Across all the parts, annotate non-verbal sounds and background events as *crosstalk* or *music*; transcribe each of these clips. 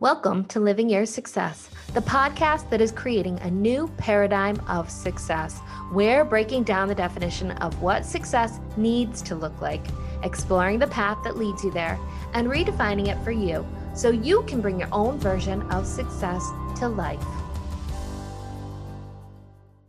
Welcome to Living Your Success, the podcast that is creating a new paradigm of success. We're breaking down the definition of what success needs to look like, exploring the path that leads you there, and redefining it for you so you can bring your own version of success to life.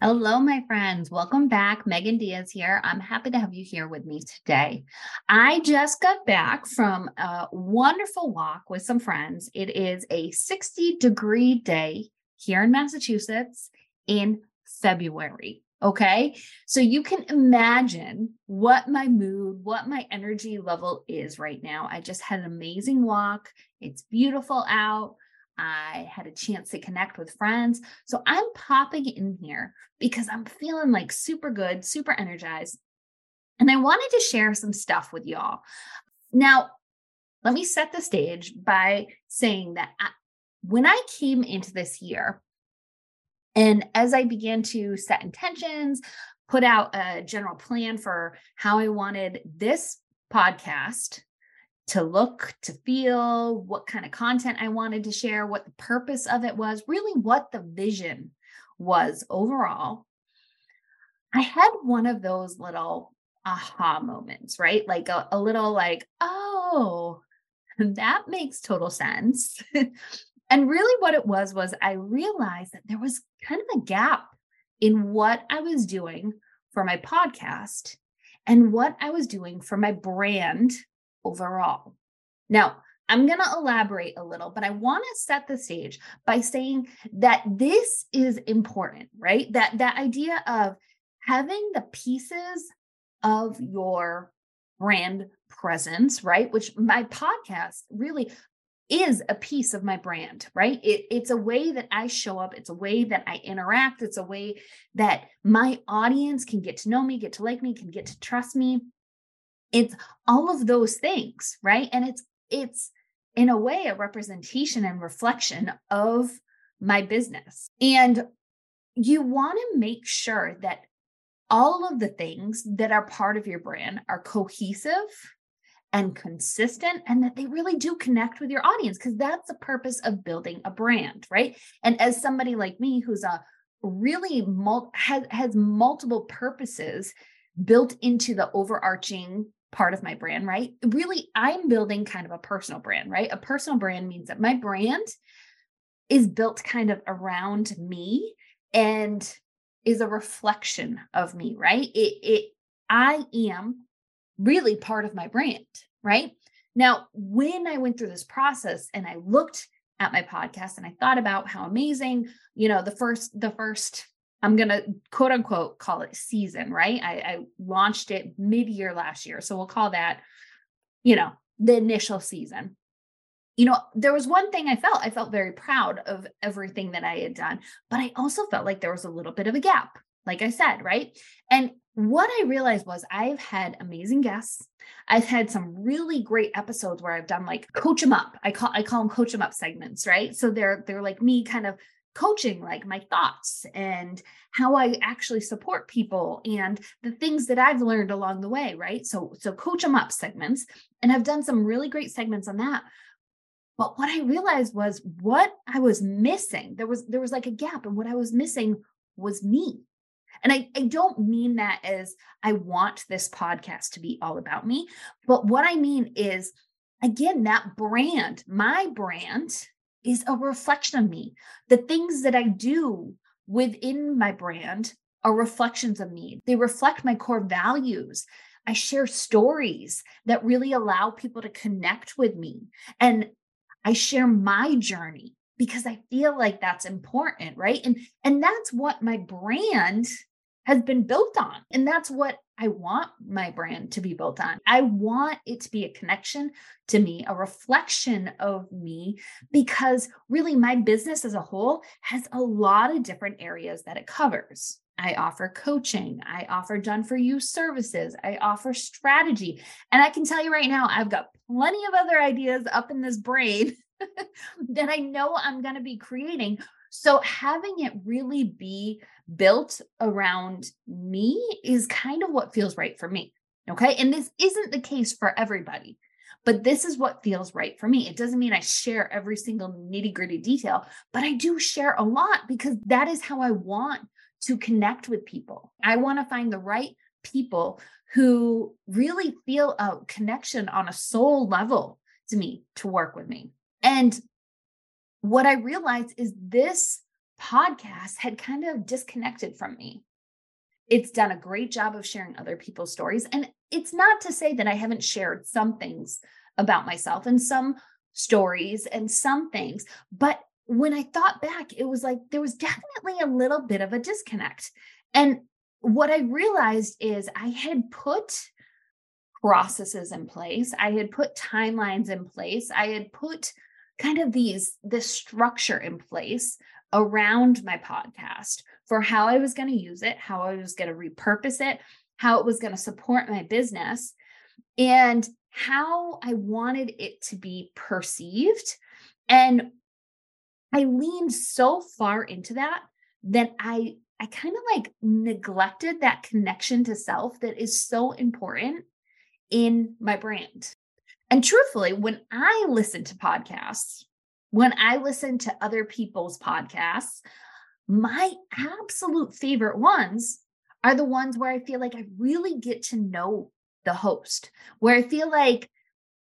Hello, my friends. Welcome back. Megan Dias here. I'm happy to have you here with me today. I just got back from a wonderful walk with some friends. It is a 60 degree day here in Massachusetts in February. Okay. So you can imagine what my mood, what my energy level is right now. I just had an amazing walk. It's beautiful out. I had a chance to connect with friends. So I'm popping in here because I'm feeling like super good, super energized. And I wanted to share some stuff with y'all. Now, let me set the stage by saying that I, when I came into this year, and as I began to set intentions, put out a general plan for how I wanted this podcast to look, to feel, what kind of content I wanted to share, what the purpose of it was, really what the vision was overall. I had one of those little aha moments, right? Like a, a little like, oh, *laughs* that makes total sense. *laughs* and really what it was was I realized that there was kind of a gap in what I was doing for my podcast and what I was doing for my brand overall. Now, I'm going to elaborate a little, but I want to set the stage by saying that this is important, right? That that idea of having the pieces of your brand presence, right? Which my podcast really is a piece of my brand, right? It, it's a way that I show up. It's a way that I interact. It's a way that my audience can get to know me, get to like me, can get to trust me it's all of those things right? And it's it's in a way a representation and reflection of my business. And you want to make sure that all of the things that are part of your brand are cohesive and consistent and that they really do connect with your audience because that's the purpose of building a brand right? And as somebody like me who's a really mul- has has multiple purposes built into the overarching part of my brand, right? Really, I'm building kind of a personal brand, right? A personal brand means that my brand is built kind of around me and is a reflection of me, right? It it I am really part of my brand, right? Now, when I went through this process and I looked at my podcast and I thought about how amazing, you know, the first the first I'm going to quote unquote call it season, right? I, I launched it mid year last year. So we'll call that, you know, the initial season. You know, there was one thing I felt, I felt very proud of everything that I had done, but I also felt like there was a little bit of a gap, like I said, right? And what I realized was I've had amazing guests. I've had some really great episodes where I've done like coach them up. I call I call them coach them up segments, right? So they're they're like me kind of coaching like my thoughts and how I actually support people and the things that I've learned along the way, right? So so coach them up segments and I've done some really great segments on that. But what I realized was what I was missing. There was there was like a gap and what I was missing was me. And I, I don't mean that as I want this podcast to be all about me, but what I mean is again that brand, my brand is a reflection of me. The things that I do within my brand are reflections of me. They reflect my core values. I share stories that really allow people to connect with me. And I share my journey because I feel like that's important, right? And and that's what my brand has been built on. And that's what I want my brand to be built on. I want it to be a connection to me, a reflection of me, because really my business as a whole has a lot of different areas that it covers. I offer coaching. I offer done for you services. I offer strategy. And I can tell you right now, I've got plenty of other ideas up in this brain *laughs* that I know I'm going to be creating so having it really be built around me is kind of what feels right for me. Okay. And this isn't the case for everybody. but this is what feels right for me. It doesn't mean I share every single nitty gritty detail, but I do share a lot because that is how I want to connect with people. I want to find the right people who really feel a connection on a soul level to me to work with me. And what I realized is this podcast had kind of disconnected from me. It's done a great job of sharing other people's stories. And it's not to say that I haven't shared some things about myself and some stories and some things, but when I thought back, it was like there was definitely a little bit of a disconnect. And what I realized is I had put processes in place, I had put timelines in place, I had put kind of these this structure in place around my podcast for how I was going to use it, how I was going to repurpose it, how it was going to support my business, and how I wanted it to be perceived. And I leaned so far into that that I I kind of like neglected that connection to self that is so important in my brand. And truthfully, when I listen to podcasts, when I listen to other people's podcasts, my absolute favorite ones are the ones where I feel like I really get to know the host, where I feel like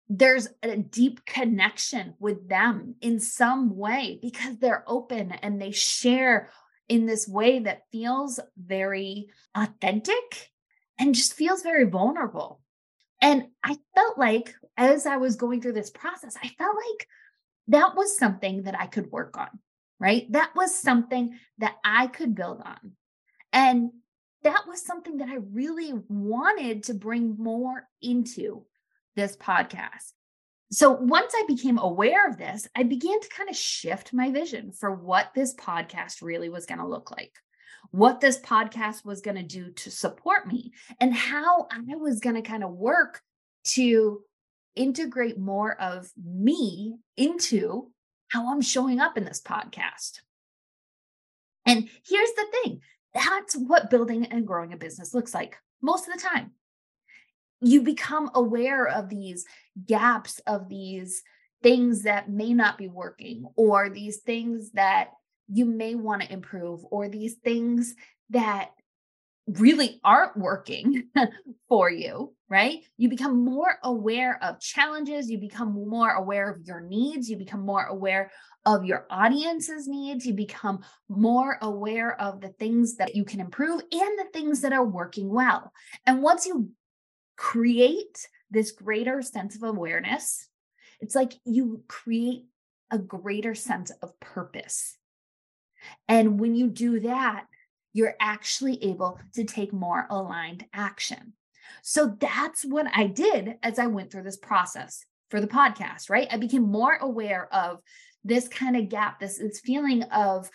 there's a deep connection with them in some way because they're open and they share in this way that feels very authentic and just feels very vulnerable. And I felt like as I was going through this process, I felt like that was something that I could work on, right? That was something that I could build on. And that was something that I really wanted to bring more into this podcast. So once I became aware of this, I began to kind of shift my vision for what this podcast really was going to look like, what this podcast was going to do to support me, and how I was going to kind of work to integrate more of me into how I'm showing up in this podcast. And here's the thing that's what building and growing a business looks like most of the time. You become aware of these gaps, of these things that may not be working, or these things that you may want to improve, or these things that really aren't working *laughs* for you, right? You become more aware of challenges, you become more aware of your needs, you become more aware of your audience's needs, you become more aware of the things that you can improve and the things that are working well. And once you create this greater sense of awareness, it's like you create a greater sense of purpose. And when you do that, you're actually able to take more aligned action. So that's what I did as I went through this process for the podcast, right? I became more aware of this kind of gap, this, this feeling of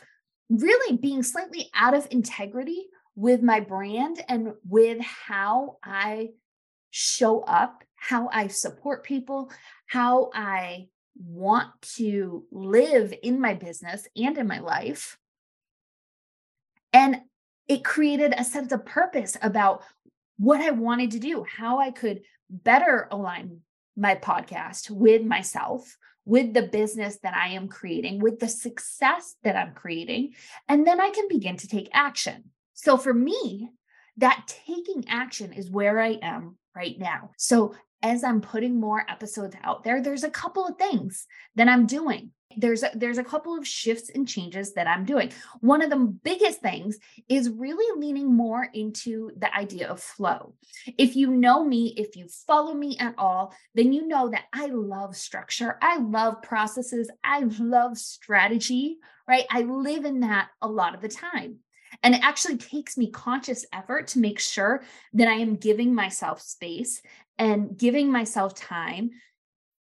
really being slightly out of integrity with my brand and with how I show up, how I support people, how I want to live in my business and in my life. And it created a sense of purpose about what I wanted to do, how I could better align my podcast with myself, with the business that I am creating, with the success that I'm creating. And then I can begin to take action. So for me, that taking action is where I am right now. So as I'm putting more episodes out there, there's a couple of things that I'm doing there's a, there's a couple of shifts and changes that I'm doing. One of the biggest things is really leaning more into the idea of flow. If you know me, if you follow me at all, then you know that I love structure. I love processes. I love strategy, right? I live in that a lot of the time. And it actually takes me conscious effort to make sure that I am giving myself space and giving myself time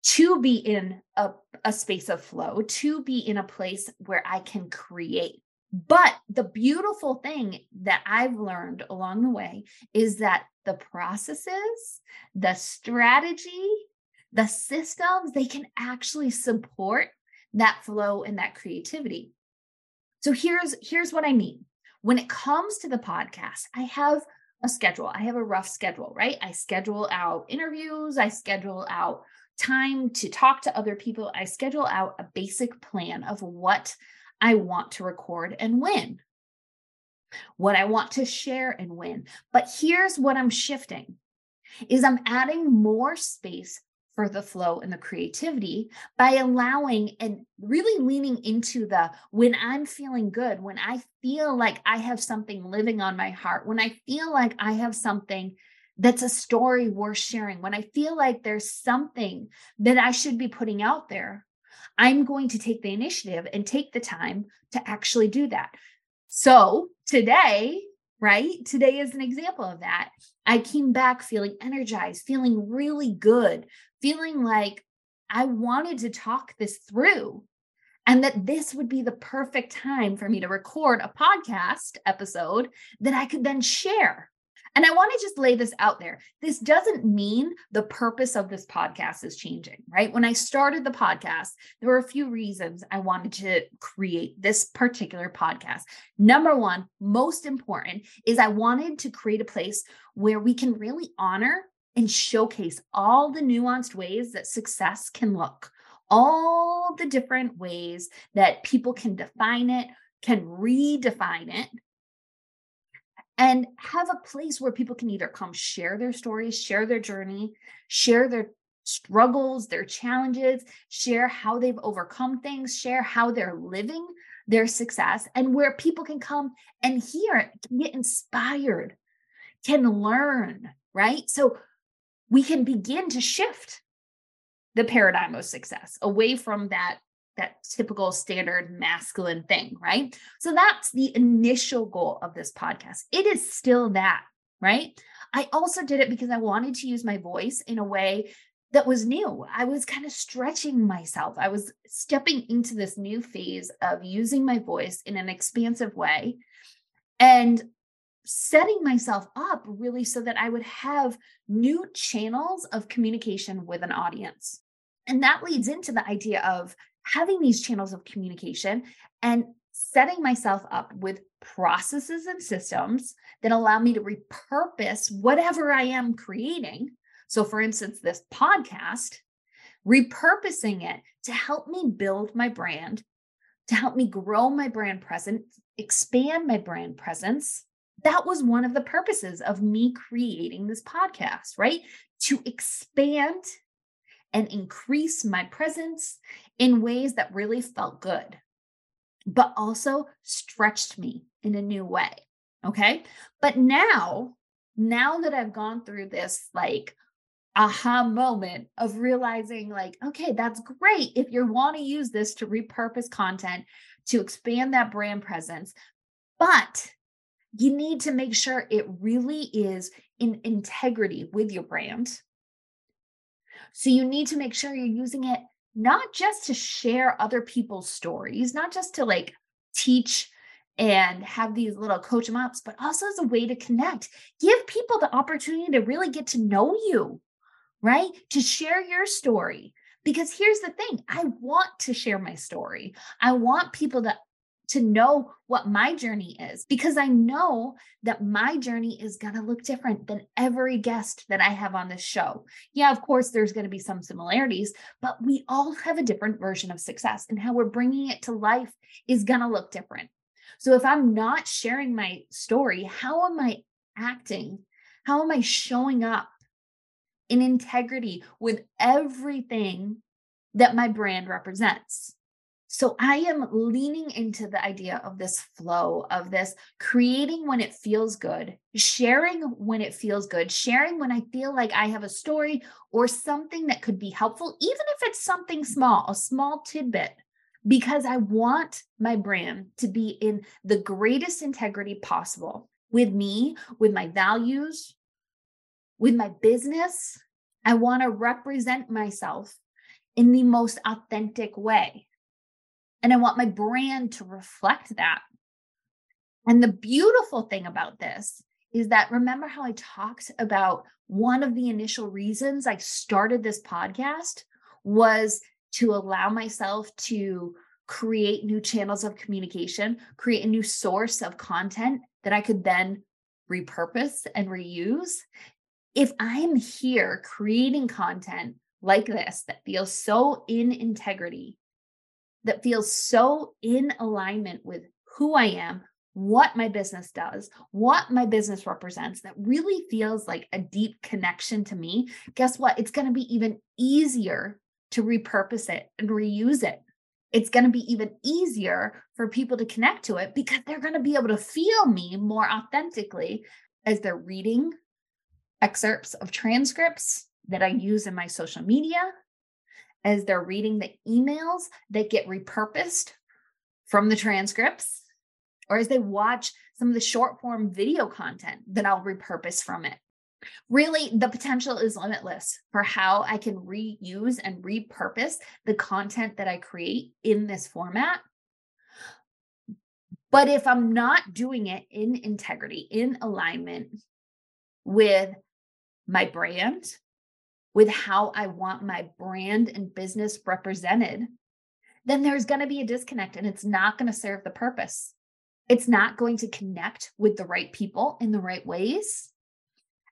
to be in a, a space of flow, to be in a place where I can create. But the beautiful thing that I've learned along the way is that the processes, the strategy, the systems, they can actually support that flow and that creativity. So here's here's what I mean. When it comes to the podcast, I have a schedule. I have a rough schedule, right? I schedule out interviews, I schedule out time to talk to other people, I schedule out a basic plan of what I want to record and when, what I want to share and when. But here's what I'm shifting is I'm adding more space for the flow and the creativity by allowing and really leaning into the when I'm feeling good, when I feel like I have something living on my heart, when I feel like I have something that's a story worth sharing, when I feel like there's something that I should be putting out there, I'm going to take the initiative and take the time to actually do that. So today, right? Today is an example of that. I came back feeling energized, feeling really good, feeling like I wanted to talk this through and that this would be the perfect time for me to record a podcast episode that I could then share. And I want to just lay this out there. This doesn't mean the purpose of this podcast is changing, right? When I started the podcast, there were a few reasons I wanted to create this particular podcast. Number one, most important, is I wanted to create a place where we can really honor and showcase all the nuanced ways that success can look, all the different ways that people can define it, can redefine it and have a place where people can either come share their stories, share their journey, share their struggles, their challenges, share how they've overcome things, share how they're living their success, and where people can come and hear, can get inspired, can learn, right? So we can begin to shift the paradigm of success away from that that typical standard masculine thing, right? So that's the initial goal of this podcast. It is still that, right? I also did it because I wanted to use my voice in a way that was new. I was kind of stretching myself. I was stepping into this new phase of using my voice in an expansive way and setting myself up really so that I would have new channels of communication with an audience. And that leads into the idea of having these channels of communication and setting myself up with processes and systems that allow me to repurpose whatever I am creating. So, for instance, this podcast, repurposing it to help me build my brand, to help me grow my brand presence, expand my brand presence. That was one of the purposes of me creating this podcast, right? To expand and increase my presence in ways that really felt good, but also stretched me in a new way. Okay. But now, now that I've gone through this like aha moment of realizing, like, okay, that's great if you want to use this to repurpose content to expand that brand presence. But you need to make sure it really is in integrity with your brand so you need to make sure you're using it not just to share other people's stories, not just to like teach and have these little coach em but also as a way to connect. Give people the opportunity to really get to know you, right? To share your story. Because here's the thing I want to share my story. I want people to to know what my journey is because I know that my journey is going to look different than every guest that I have on this show. Yeah, of course, there's going to be some similarities, but we all have a different version of success, and how we're bringing it to life is going to look different. So if I'm not sharing my story, how am I acting? How am I showing up in integrity with everything that my brand represents? So I am leaning into the idea of this flow of this creating when it feels good, sharing when it feels good, sharing when I feel like I have a story or something that could be helpful, even if it's something small, a small tidbit, because I want my brand to be in the greatest integrity possible with me, with my values, with my business. I want to represent myself in the most authentic way. And I want my brand to reflect that. And the beautiful thing about this is that remember how I talked about one of the initial reasons I started this podcast was to allow myself to create new channels of communication, create a new source of content that I could then repurpose and reuse. If I'm here creating content like this that feels so in integrity, that feels so in alignment with who I am, what my business does, what my business represents, that really feels like a deep connection to me, guess what? It's going to be even easier to repurpose it and reuse it. It's going to be even easier for people to connect to it because they're going to be able to feel me more authentically as they're reading excerpts of transcripts that I use in my social media, as they're reading the emails that get repurposed from the transcripts, or as they watch some of the short form video content that I'll repurpose from it. Really, the potential is limitless for how I can reuse and repurpose the content that I create in this format. But if I'm not doing it in integrity, in alignment with my brand, with how I want my brand and business represented, then there's going to be a disconnect and it's not going to serve the purpose. It's not going to connect with the right people in the right ways.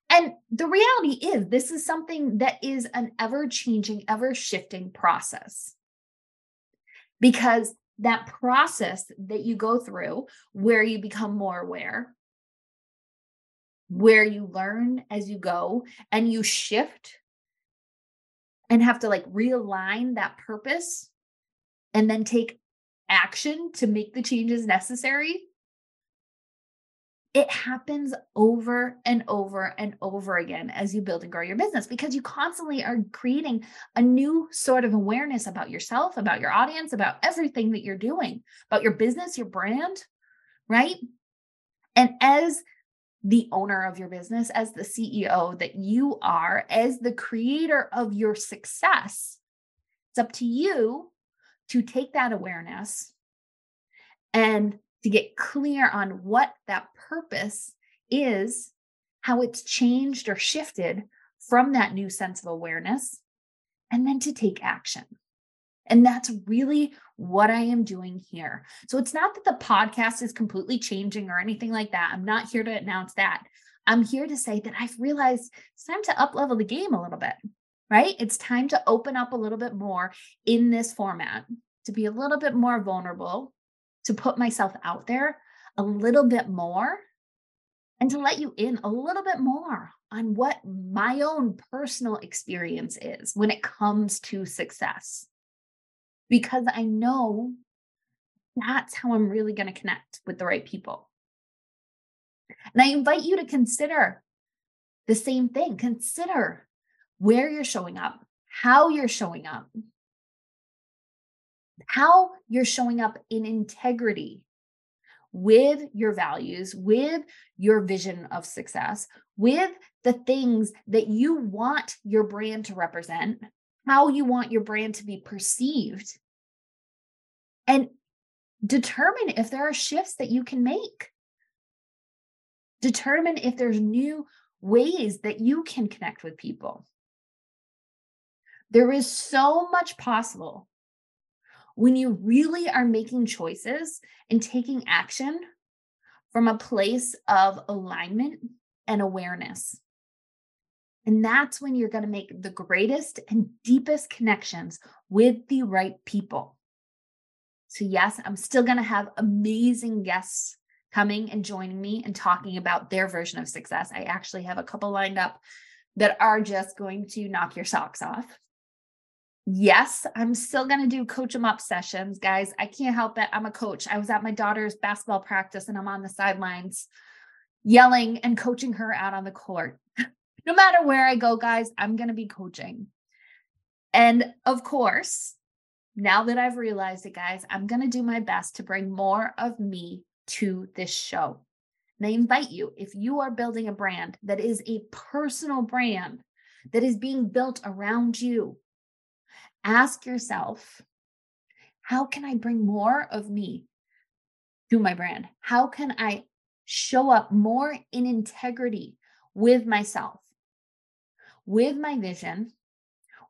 And the reality is, this is something that is an ever changing, ever shifting process. Because that process that you go through, where you become more aware, where you learn as you go and you shift and have to like realign that purpose and then take action to make the changes necessary it happens over and over and over again as you build and grow your business because you constantly are creating a new sort of awareness about yourself, about your audience, about everything that you're doing, about your business, your brand, right? And as the owner of your business, as the CEO that you are, as the creator of your success, it's up to you to take that awareness and to get clear on what that purpose is, how it's changed or shifted from that new sense of awareness, and then to take action. And that's really what I am doing here. So it's not that the podcast is completely changing or anything like that. I'm not here to announce that. I'm here to say that I've realized it's time to up level the game a little bit, right? It's time to open up a little bit more in this format, to be a little bit more vulnerable, to put myself out there a little bit more and to let you in a little bit more on what my own personal experience is when it comes to success. Because I know that's how I'm really going to connect with the right people. And I invite you to consider the same thing. Consider where you're showing up, how you're showing up, how you're showing up in integrity with your values, with your vision of success, with the things that you want your brand to represent, how you want your brand to be perceived, and determine if there are shifts that you can make. Determine if there's new ways that you can connect with people. There is so much possible when you really are making choices and taking action from a place of alignment and awareness. And that's when you're going to make the greatest and deepest connections with the right people. So, yes, I'm still going to have amazing guests coming and joining me and talking about their version of success. I actually have a couple lined up that are just going to knock your socks off. Yes, I'm still going to do coach them up sessions, guys. I can't help it. I'm a coach. I was at my daughter's basketball practice and I'm on the sidelines yelling and coaching her out on the court. No matter where I go, guys, I'm going to be coaching. And of course, now that I've realized it, guys, I'm going to do my best to bring more of me to this show. And I invite you, if you are building a brand that is a personal brand that is being built around you, ask yourself how can I bring more of me to my brand? How can I show up more in integrity with myself, with my vision,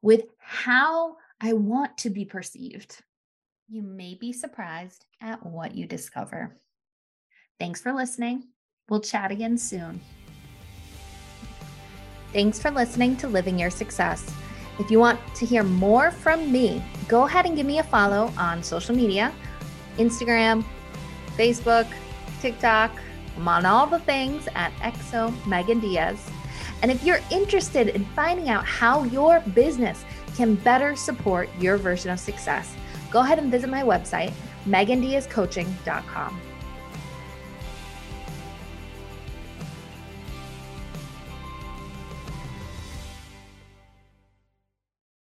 with how I want to be perceived? You may be surprised at what you discover. Thanks for listening. We'll chat again soon. Thanks for listening to Living Your Success. If you want to hear more from me, go ahead and give me a follow on social media Instagram, Facebook, TikTok. I'm on all the things at XO Megan Dias. And if you're interested in finding out how your business can better support your version of success, go ahead and visit my website, megandiascoaching.com.